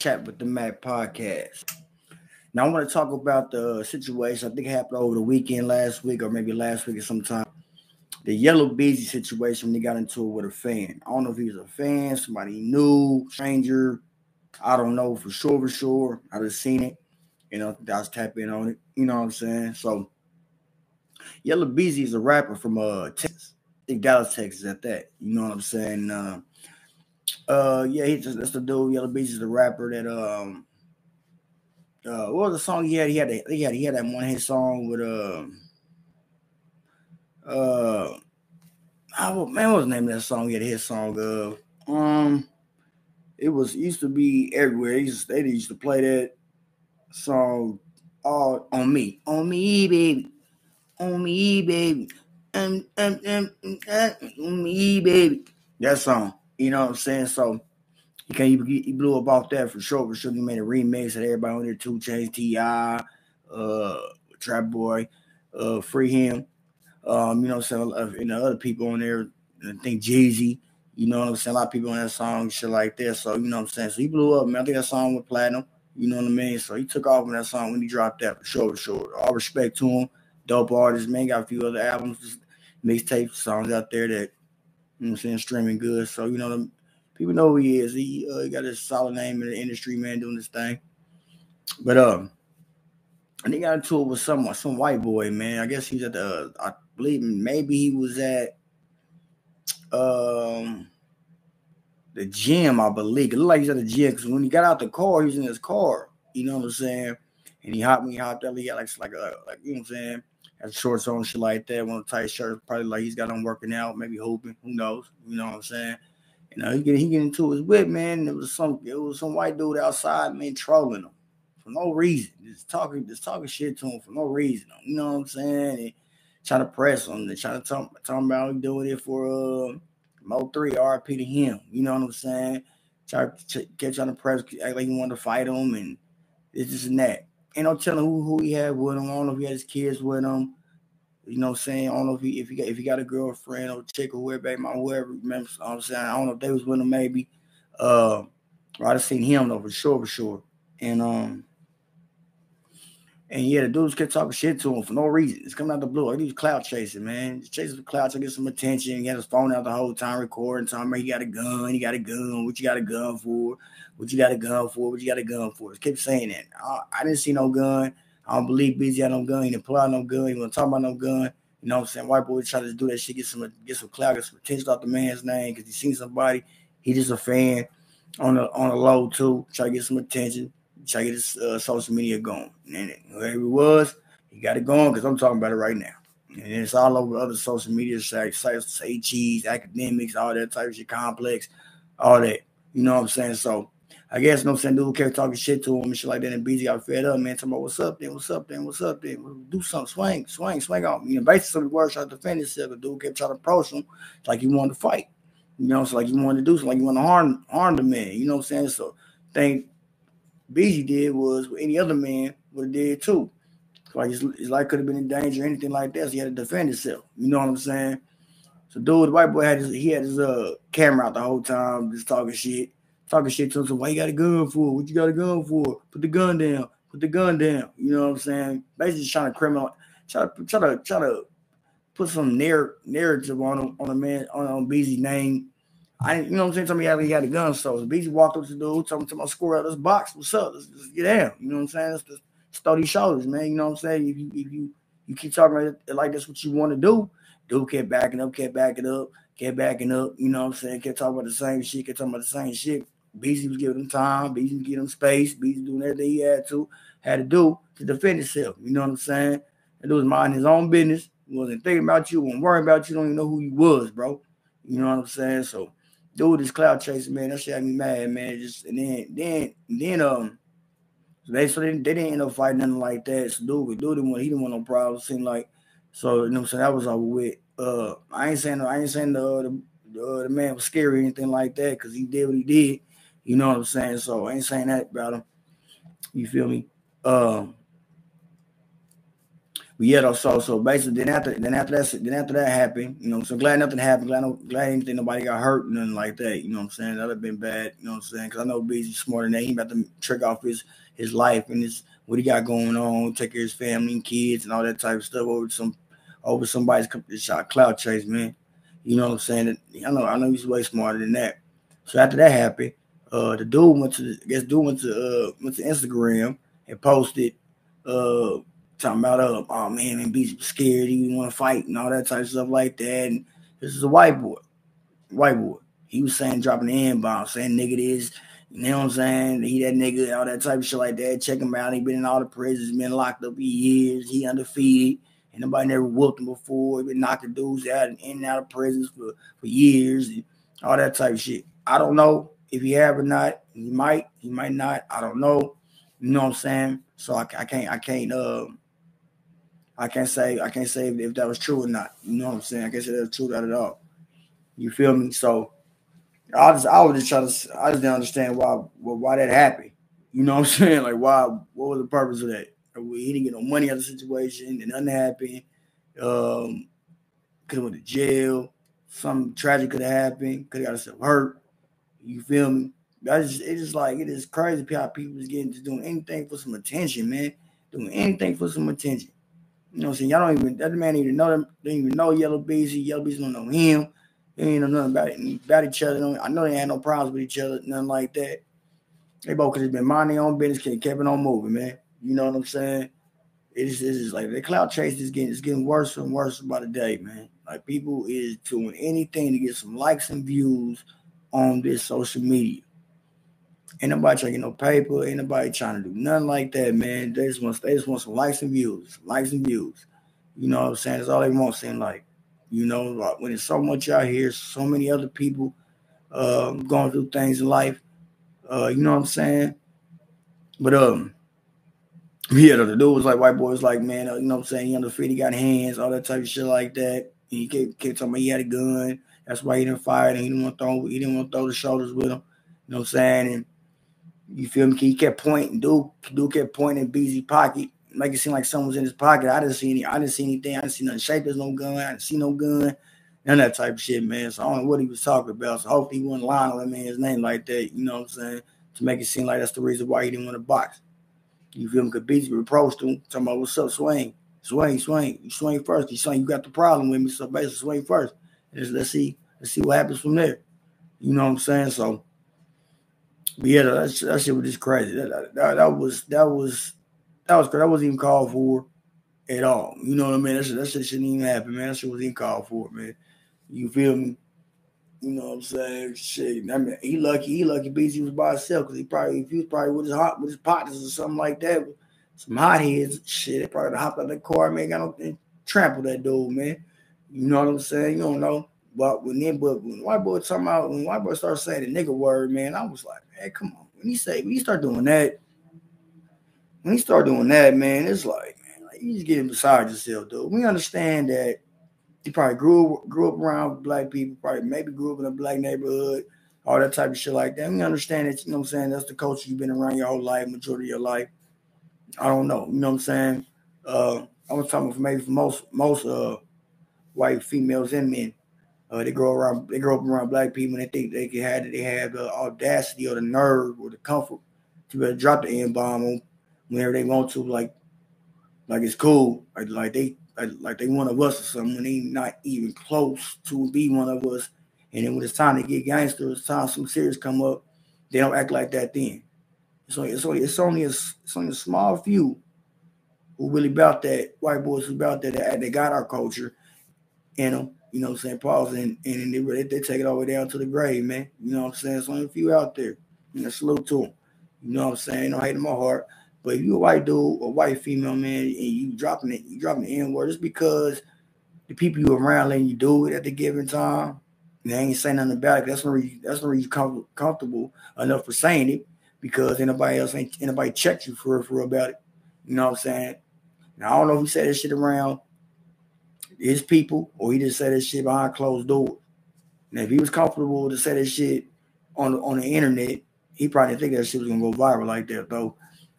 Chat with the Mac podcast. Now I want to talk about the situation. I think happened over the weekend last week, or maybe last week or sometime. The Yella Beezy situation when he got into it with a fan. I don't know if he was a fan, somebody new, stranger. I don't know for sure, for sure. I just seen it. You know, I was tapping on it. You know what I'm saying? So Yella Beezy is a rapper from uh Texas. Dallas, Texas at that. You know what I'm saying? Uh, uh yeah, he's just that's the dude. Yella Beezy is the rapper that um uh what was the song he had? He had a, he had he had that one hit song with uh uh oh, man, what was the name of that song? He had a hit song of um it was used to be everywhere. He used, they used to play that song all on me, on me, baby, on me, baby, um, um, um, um, on me, baby. That song, you know what I'm saying? So he can he, blew up off that for sure. For sure, he made a remix that everybody on there, 2 Chainz, T.I., uh, Trap Boy, uh, Free Him. Um, you know, some uh, and the other people on there. I think Jeezy. You know what I'm saying? A lot of people on that song, shit like that. So you know what I'm saying. So he blew up, man. I think that song went platinum. You know what I mean? So he took off on that song when he dropped that for sure, for sure. All respect to him. Dope artist, man. Got a few other albums, mixtape songs out there that you know I'm saying, streaming good. So, you know, people know who he is. He, uh, he got a solid name in the industry, man, doing this thing. But um, and he got into it with some some white boy, man. I guess he's at the I believe maybe he was at um the gym, I believe. It looked like he's at the gym because when he got out the car, he was in his car. You know what I'm saying? And he hopped me, hopped up. He got like like a like you know what I'm saying? Had shorts on, shit like that. One of tight shirt, probably like he's got on working out, maybe hooping. Who knows? You know what I'm saying? You know, he get he get into his whip, man. It was some it was some white dude outside, man, trolling him for no reason. Just talking, just talking shit to him for no reason. You know what I'm saying? And trying to press him. They trying to talk, talking about doing it for uh Mo three RP to him. You know what I'm saying? Try to get trying to press, act like he wanted to fight him, and it's just and that. Ain't no telling who, who he had with him. I don't know if he had his kids with him. You know what I'm saying? I don't know if he if he got if he got a girlfriend or chick or whoever, baby, whoever. Know I'm saying I don't know if they was with him maybe. Uh, I've seen him though for sure, for sure. And um, and yeah, the dudes kept talking shit to him for no reason. It's coming out the blue. He was cloud chasing, man. Just chasing the cloud to get some attention. He had his phone out the whole time recording, about he got a gun, he got a gun. What you got a gun for? What you got a gun for? What you got a gun for? He kept saying that. I, I didn't see no gun. I don't believe Beezy had no gun. He didn't pull out no gun. He wasn't talking about no gun. You know what I'm saying? White boy try to do that shit, get some get some clout, get some attention off the man's name because he seen somebody. He just a fan on the on the low too. Try to get some attention to get his uh, social media going. And whoever it was, he got it going because I'm talking about it right now. And it's all over other social media sites, sites, say cheese, Akademiks, all that type of shit, complex, all that. You know what I'm saying? So I guess no saying dude kept talking shit to him and shit like that. And Beezy got fed up, man. Talking about what's up then, what's up then, what's up then? Do something, swing, swing, swing off. You know, basically the words trying to defend himself. The dude kept trying to approach him like he wanted to fight. You know, it's so like you wanted to do something, like you want to harm harm the man. You know what I'm saying? So think Beezy did was what any other man would have did too. Like his, his life could have been in danger or anything like that. So he had to defend himself. You know what I'm saying? So dude, the white boy had his he had his uh camera out the whole time, just talking shit, talking shit to him. So why you got a gun for? What you got a gun for? Put the gun down. Put the gun down. You know what I'm saying? Basically, just trying to criminal, try to try to try to put some narr- narrative on him, on a man on, on Beezy's name I, you know what I'm saying? Tell me how he had a gun. So the Beezy walked up to the dude, told him to my score out this box. What's up? Let's, let's, get down. You know what I'm saying? Let's just study shoulders, man. You know what I'm saying? If you if you you keep talking like, that's what you want to do, dude kept backing up, kept backing up, kept backing up. You know what I'm saying? Kept talking about the same shit, kept talking about the same shit. Beezy was giving him time, Beezy was giving him space, Beezy doing everything he had to, had to do to defend himself. You know what I'm saying? And it was minding his own business. He wasn't thinking about you, wasn't worrying about you, don't even know who he was, bro. You know what I'm saying? So dude is cloud chasing, man. That shit had me mad, man. Just and then then then um so they so they, they didn't end up fighting nothing like that. So dude, dude didn't want he didn't want no problems. Seemed like so you know what I'm saying that was over with. Uh I ain't saying I ain't saying the uh, the, the, uh, the man was scary or anything like that because he did what he did. You know what I'm saying? So I ain't saying that about him. You feel me? Um but yeah, so so basically, then after then after that then after that happened, you know, so glad nothing happened. Glad no, glad anything nobody got hurt, nothing like that. You know what I'm saying? That'd have been bad. You know what I'm saying? Because I know Beezy smarter than that. He about to trick off his his life and his what he got going on, take care of his family and kids and all that type of stuff over some over somebody's shot cloud chase, man. You know what I'm saying? I know I know he's way smarter than that. So after that happened, uh, the dude went to I guess dude went to uh went to Instagram and posted uh talking about uh oh man and be scared, he want to fight and all that type of stuff like that. And this is a white boy, white boy. He was saying dropping the N bomb, saying nigga this, you know what I'm saying? He that nigga, all that type of shit like that. Check him out. He been in all the prisons, been locked up for years. He undefeated. And nobody never whooped him before. He been knocking dudes out and in and out of prisons for, for years and all that type of shit. I don't know if he have or not. He might, he might not. I don't know. You know what I'm saying? So I, I can't, I can't, uh, I can't say, I can't say if, if, that was true or not. You know what I'm saying? I can't say that's true at all. You feel me? So I just, I was just trying to, I just didn't understand why, why that happened. You know what I'm saying? Like, why? What was the purpose of that? He didn't get no money out of the situation, and nothing happened. Um, could have went to jail. Something tragic could have happened. Could have got himself hurt. You feel me? That's just, it's just like it is crazy how people is getting to doing anything for some attention, man. Doing anything for some attention. You know what I'm saying? Y'all don't even that man even know them. They even know Yella Beezy. Yella Beezy don't know him. They ain't know nothing about it about each other. I know they had no problems with each other, nothing like that. They both could have been minding their own business, kept it on moving, man. You know what I'm saying? It's, it's just like the cloud chase is getting it's getting worse and worse by the day, man. Like people is doing anything to get some likes and views on this social media. Ain't nobody trying to get no paper. Ain't nobody trying to do nothing like that, man. They just want they just want some likes and views, likes and views. You know what I'm saying? That's all they want. Saying like, you know, like when there's so much out here, so many other people um, going through things in life. Uh, you know what I'm saying? But um, yeah, the dude was like white boy was like, man, uh, you know what I'm saying? He undefeated, he got hands, all that type of shit like that. And he kept, kept talking about he had a gun. That's why he didn't fire and he didn't want to throw he didn't want to throw the shoulders with him. You know what I'm saying? And you feel me? He kept pointing, Duke, dude kept pointing in Beezy pocket, make it seem like someone was in his pocket. I didn't see any, I didn't see anything, I didn't see nothing shape, there's no gun, I didn't see no gun, none of that type of shit, man. So I don't know what he was talking about. So hopefully he wasn't lying on that man's name like that, you know what I'm saying? To make it seem like that's the reason why he didn't want to box. You feel me? Because Beezy reproached him, talking about what's up, swing. Swing, swing. You swing first. You swing, you got the problem with me. So basically swing first. Let's, let's see, let's see what happens from there. You know what I'm saying? So yeah, that, that shit was just crazy. That, that, that was that was that was crazy. that wasn't even called for at all. You know what I mean? That shit, that shit shouldn't even happen, man. That shit wasn't even called for, man. You feel me? You know what I'm saying? Shit. I mean, he lucky. He lucky. Beezy was by himself because he probably if he was probably with his hot with his partners or something like that. Some hot heads, shit. They probably hopped out of the car, man. Got no trample that dude, man. You know what I'm saying? You don't know. But when then, but when white boy talking about when white boy started saying the nigga word, man, I was like, man, come on. When he say when you start doing that, when you start doing that, man, it's like, man, like you just getting beside yourself, dude. We understand that he probably grew grew up around black people, probably maybe grew up in a black neighborhood, all that type of shit like that. We understand that, you know what I'm saying? That's the culture you've been around your whole life, majority of your life. I don't know, you know what I'm saying? Uh, I was talking for maybe for most most uh white females and men. Uh, they grow around, they grow up around black people, and they think they can have, they have the audacity or the nerve or the comfort to be able to drop the n bomb on whenever they want to, like, like it's cool, like, like they, like, they one of us or something. When they not even close to be one of us, and then when it's time to get gangster, it's time some serious come up, they don't act like that. Then it's only, it's only, it's only a, it's only a small few who really about that. White boys who about that. They got our culture in them you know, St. Paul's, and, and they, they take it all the way down to the grave, man. You know what I'm saying? There's only a few out there. You know, salute to them. You know what I'm saying? No hate in my heart. But if you a white dude or white female man and you dropping it, you dropping the N-word just because the people you around letting you do it at the given time, they ain't saying nothing about it. That's not you, that's not you com- comfortable enough for saying it because anybody else ain't anybody checked you for for about it. You know what I'm saying? I don't know if he said that shit around his people, or he just said that shit behind closed doors. Now, if he was comfortable to say that shit on on the internet, he probably think that shit was gonna go viral like that though.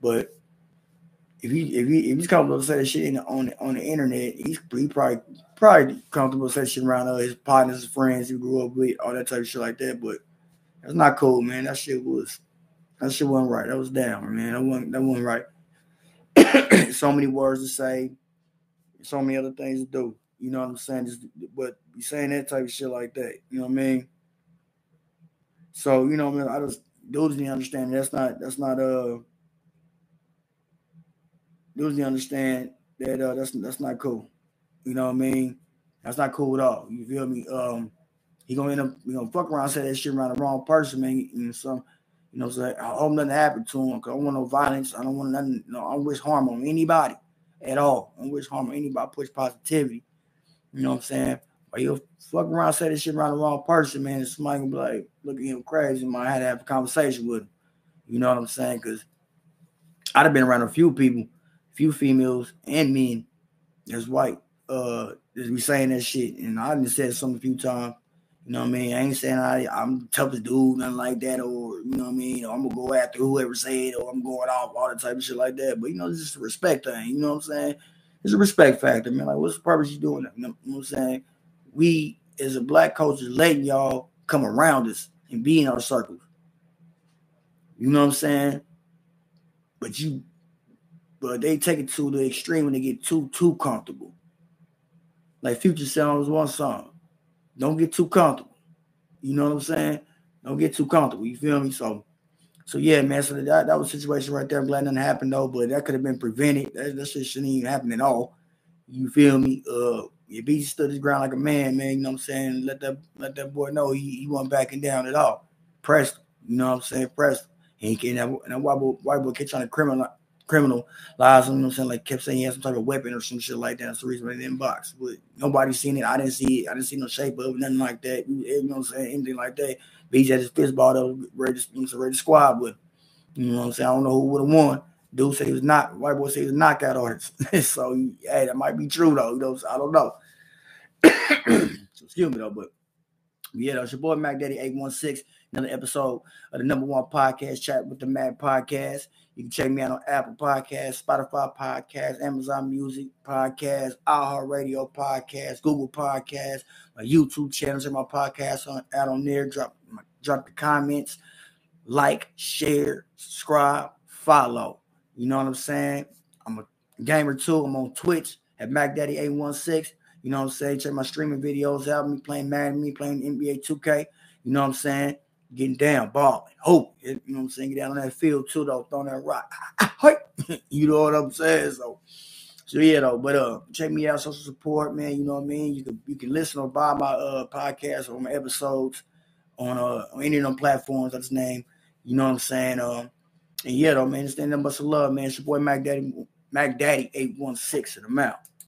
But if he if he if he's comfortable to say that shit the, on the, on the internet, he's he probably probably comfortable to say shit around uh, his partners, his friends he grew up with, all that type of shit like that. But that's not cool, man. That shit was that shit wasn't right. That was down, man. That wasn't that wasn't right. so many words to say, so many other things to do. You know what I'm saying? Just but be saying that type of shit like that. You know what I mean? So you know, I, mean, I just dudes need to understand that's not that's not uh dudes need to understand that uh that's that's not cool. You know what I mean? That's not cool at all. You feel me? Um, he gonna end up you know fuck around say that shit around the wrong person, man. You know, some you know, so I hope nothing happened to him. Cause I don't want no violence. I don't want nothing. No, I don't wish harm on anybody at all. I don't wish harm on anybody. Push positivity. You know what I'm saying? But you fuck around, say this shit around the wrong person, man. And somebody gonna be like, look at him crazy. Man, I had to have a conversation with him. You know what I'm saying? Because I'd have been around a few people, few females and men that's white, uh, just be saying that shit. And I done said something a few times. You know what I mean? I ain't saying I, I'm the toughest dude, nothing like that, or you know what I mean? Or I'm gonna go after whoever said, it, or I'm going off all that type of shit like that. But you know, just respect thing. You know what I'm saying? It's a respect factor, man. Like, what's the purpose you doing that? You know what I'm saying? We as a black culture letting y'all come around us and be in our circles. You know what I'm saying? But you, but they take it to the extreme when they get too too comfortable. Like Future Sounds one song. Don't get too comfortable. You know what I'm saying? Don't get too comfortable. You feel me? So, so yeah, man. So that, that was a situation right there. I'm glad nothing happened though, but that could have been prevented. That, that shit shouldn't even happen at all. You feel me? Uh, if he stood his ground like a man, man, you know what I'm saying? Let that let that boy know he, he wasn't backing down at all. Pressed, you know what I'm saying? Pressed. He can't and that white boy, white boy kept trying to criminal criminal lies, you know what I'm saying? Like kept saying he had some type of weapon or some shit like that. That's the reason why they didn't box. But nobody seen it. I didn't see it. I didn't see no shape of it, nothing like that. You know what I'm saying? Anything like that. But he just his fist ball up, ready to, you know, ready to squad with. You know what I'm saying? I don't know who would have won. Dude said he was not white boy said he was a knockout artist. so hey, that might be true though. You know, I don't know. excuse me though, but yeah, that's your boy Mac Daddy 816. Another episode of the number one podcast, Chat with the Mac Podcast. You can check me out on Apple Podcasts, Spotify Podcasts, Amazon Music Podcasts, iHeartRadio Podcasts, Google Podcasts, my YouTube channel. Check my podcast on out on there. Drop drop the comments, like, share, subscribe, follow. You know what I'm saying? I'm a gamer too. I'm on Twitch at MacDaddy816. You know what I'm saying? Check my streaming videos out. Me playing Madden, me playing NBA 2K. You know what I'm saying? Getting down, balling, hope. You know what I'm saying? Get down on that field too, though, throwing that rock. you know what I'm saying? So, so yeah, though. But uh, check me out, social support, man. You know what I mean? You can you can listen or buy my uh podcast or my episodes on uh on any of them platforms. That's name. You know what I'm saying? Um, and yeah, though, man, it's nothing but some love, man. It's your boy Mac Daddy, Mac Daddy 816 in the mouth.